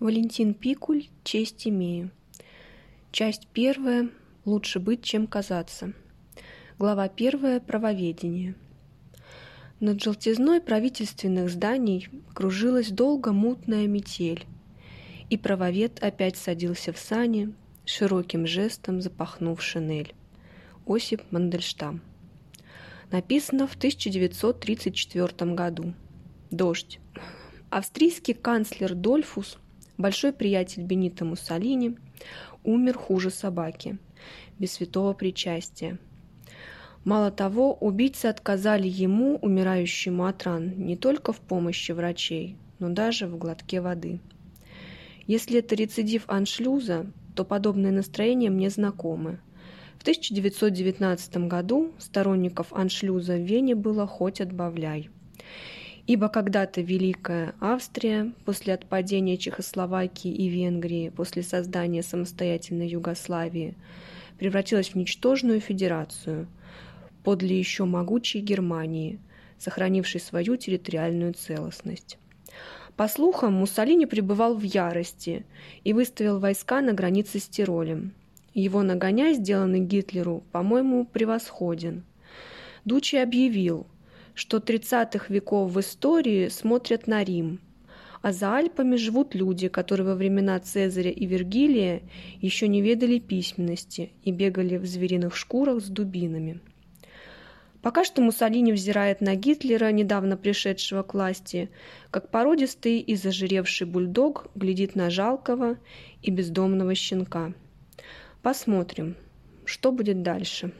Валентин Пикуль «Честь имею». Часть первая «Лучше быть, чем казаться». Глава первая «Правоведение». Над желтизной правительственных зданий кружилась долго мутная метель, и правовед опять садился в сани, широким жестом запахнув шинель. Осип Мандельштам. Написано в 1934 году. Дождь. Австрийский канцлер Дольфус – большой приятель Бенита Муссолини, умер хуже собаки, без святого причастия. Мало того, убийцы отказали ему, умирающему от ран, не только в помощи врачей, но даже в глотке воды. Если это рецидив аншлюза, то подобные настроения мне знакомы. В 1919 году сторонников аншлюза в Вене было хоть отбавляй. Ибо когда-то Великая Австрия, после отпадения Чехословакии и Венгрии, после создания самостоятельной Югославии, превратилась в ничтожную федерацию, подле еще могучей Германии, сохранившей свою территориальную целостность. По слухам, Муссолини пребывал в ярости и выставил войска на границе с Тиролем. Его нагоняй, сделанный Гитлеру, по-моему, превосходен. Дучи объявил – что 30-х веков в истории смотрят на Рим, а за Альпами живут люди, которые во времена Цезаря и Вергилия еще не ведали письменности и бегали в звериных шкурах с дубинами. Пока что Муссолини взирает на Гитлера, недавно пришедшего к власти, как породистый и зажиревший бульдог глядит на жалкого и бездомного щенка. Посмотрим, что будет дальше.